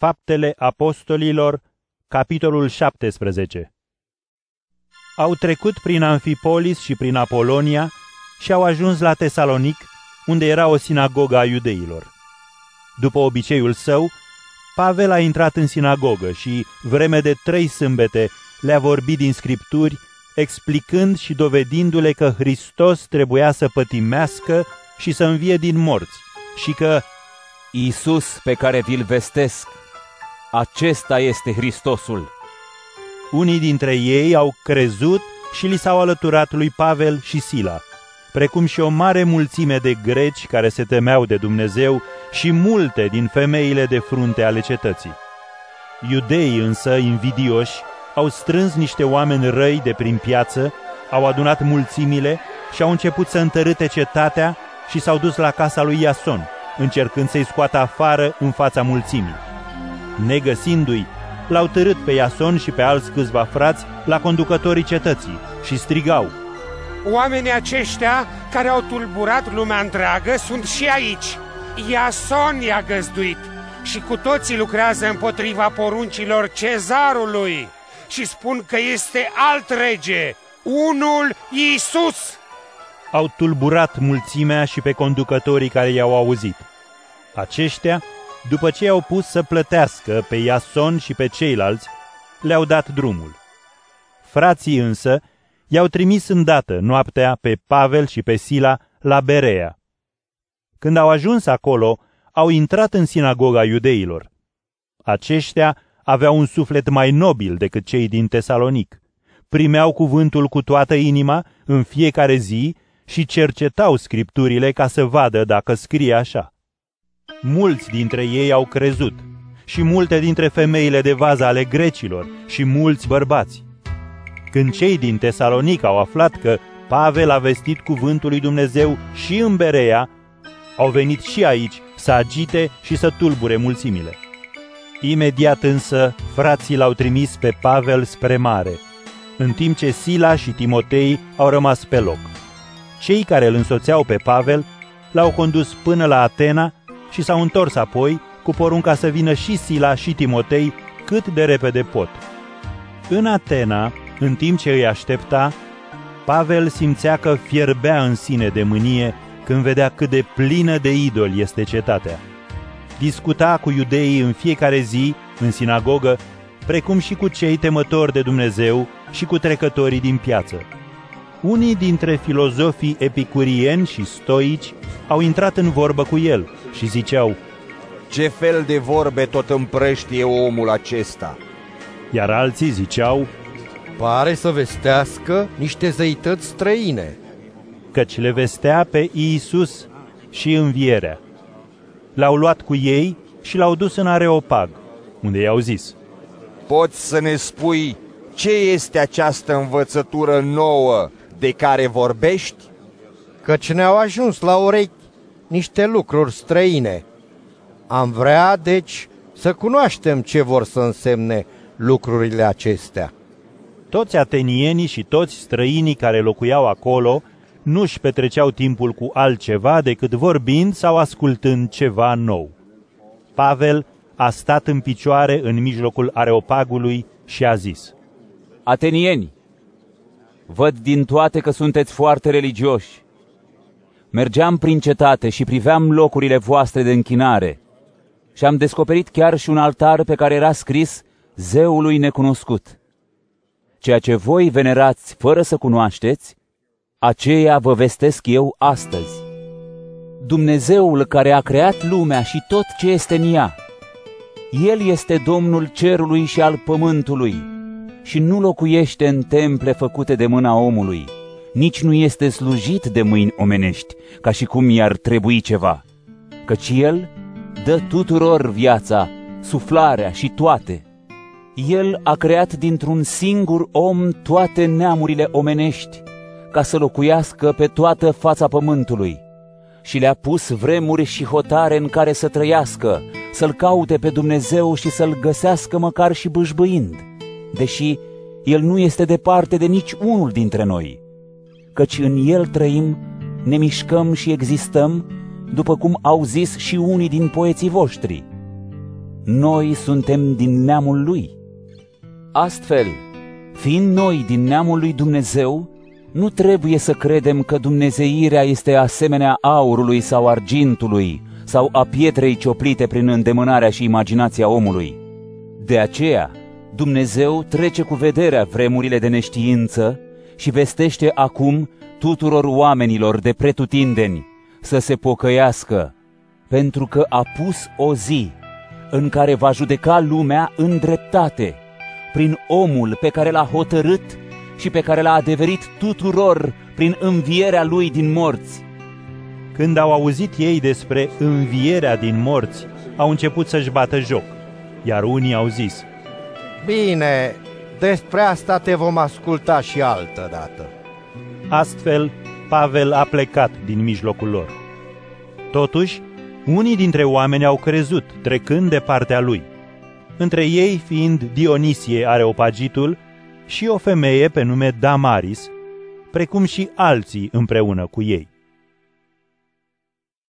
Faptele Apostolilor, capitolul 17 Au trecut prin Amfipolis și prin Apolonia și au ajuns la Tesalonic, unde era o sinagogă a iudeilor. După obiceiul său, Pavel a intrat în sinagogă și, vreme de trei sâmbete, le-a vorbit din scripturi, explicând și dovedindu-le că Hristos trebuia să pătimească și să învie din morți și că Iisus pe care vi-l vestesc, acesta este Hristosul. Unii dintre ei au crezut și li s-au alăturat lui Pavel și Sila, precum și o mare mulțime de greci care se temeau de Dumnezeu și multe din femeile de frunte ale cetății. Iudeii însă, invidioși, au strâns niște oameni răi de prin piață, au adunat mulțimile și au început să întărâte cetatea și s-au dus la casa lui Iason, încercând să-i scoată afară în fața mulțimii. Negăsindu-i, l-au târât pe Iason și pe alți câțiva frați la conducătorii cetății și strigau. Oamenii aceștia care au tulburat lumea întreagă sunt și aici. Iason i-a găzduit și cu toții lucrează împotriva poruncilor cezarului și spun că este alt rege, unul Iisus. Au tulburat mulțimea și pe conducătorii care i-au auzit. Aceștia, după ce i-au pus să plătească pe Iason și pe ceilalți, le-au dat drumul. Frații însă i-au trimis îndată noaptea pe Pavel și pe Sila la Berea. Când au ajuns acolo, au intrat în sinagoga iudeilor. Aceștia aveau un suflet mai nobil decât cei din Tesalonic. Primeau cuvântul cu toată inima în fiecare zi și cercetau scripturile ca să vadă dacă scrie așa. Mulți dintre ei au crezut și multe dintre femeile de vază ale grecilor și mulți bărbați. Când cei din Tesalonic au aflat că Pavel a vestit cuvântul lui Dumnezeu și în Berea, au venit și aici să agite și să tulbure mulțimile. Imediat însă, frații l-au trimis pe Pavel spre mare, în timp ce Sila și Timotei au rămas pe loc. Cei care îl însoțeau pe Pavel l-au condus până la Atena și s-au întors apoi cu porunca să vină și Sila și Timotei cât de repede pot. În Atena, în timp ce îi aștepta, Pavel simțea că fierbea în sine de mânie când vedea cât de plină de idoli este cetatea. Discuta cu iudeii în fiecare zi, în sinagogă, precum și cu cei temători de Dumnezeu și cu trecătorii din piață. Unii dintre filozofii epicurieni și stoici au intrat în vorbă cu el și ziceau, Ce fel de vorbe tot împrăștie omul acesta? Iar alții ziceau, Pare să vestească niște zeități străine. Căci le vestea pe Iisus și învierea. L-au luat cu ei și l-au dus în Areopag, unde i-au zis, Poți să ne spui ce este această învățătură nouă de care vorbești? Căci ne-au ajuns la urechi niște lucruri străine. Am vrea, deci, să cunoaștem ce vor să însemne lucrurile acestea. Toți atenienii și toți străinii care locuiau acolo nu-și petreceau timpul cu altceva decât vorbind sau ascultând ceva nou. Pavel a stat în picioare în mijlocul areopagului și a zis, Atenieni, văd din toate că sunteți foarte religioși. Mergeam prin cetate și priveam locurile voastre de închinare și am descoperit chiar și un altar pe care era scris zeului necunoscut. Ceea ce voi venerați fără să cunoașteți, aceea vă vestesc eu astăzi. Dumnezeul care a creat lumea și tot ce este în ea, El este Domnul cerului și al pământului și nu locuiește în temple făcute de mâna omului, nici nu este slujit de mâini omenești, ca și cum i-ar trebui ceva, căci El dă tuturor viața, suflarea și toate. El a creat dintr-un singur om toate neamurile omenești, ca să locuiască pe toată fața pământului. Și le-a pus vremuri și hotare în care să trăiască, să-L caute pe Dumnezeu și să-L găsească măcar și bâșbâind, deși El nu este departe de nici unul dintre noi, căci în El trăim, ne mișcăm și existăm, după cum au zis și unii din poeții voștri. noi suntem din neamul lui. Astfel, fiind noi din neamul lui Dumnezeu, nu trebuie să credem că dumnezeirea este asemenea aurului sau argintului sau a pietrei cioplite prin îndemânarea și imaginația omului. De aceea, Dumnezeu trece cu vederea vremurile de neștiință și vestește acum tuturor oamenilor de pretutindeni să se pocăiască, pentru că a pus o zi în care va judeca lumea în dreptate, prin omul pe care l-a hotărât și pe care l-a adeverit tuturor prin învierea lui din morți. Când au auzit ei despre învierea din morți, au început să-și bată joc, iar unii au zis, Bine, despre asta te vom asculta și altă dată. Astfel, Pavel a plecat din mijlocul lor. Totuși, unii dintre oameni au crezut, trecând de partea lui. Între ei fiind Dionisie Areopagitul și o femeie pe nume Damaris, precum și alții împreună cu ei.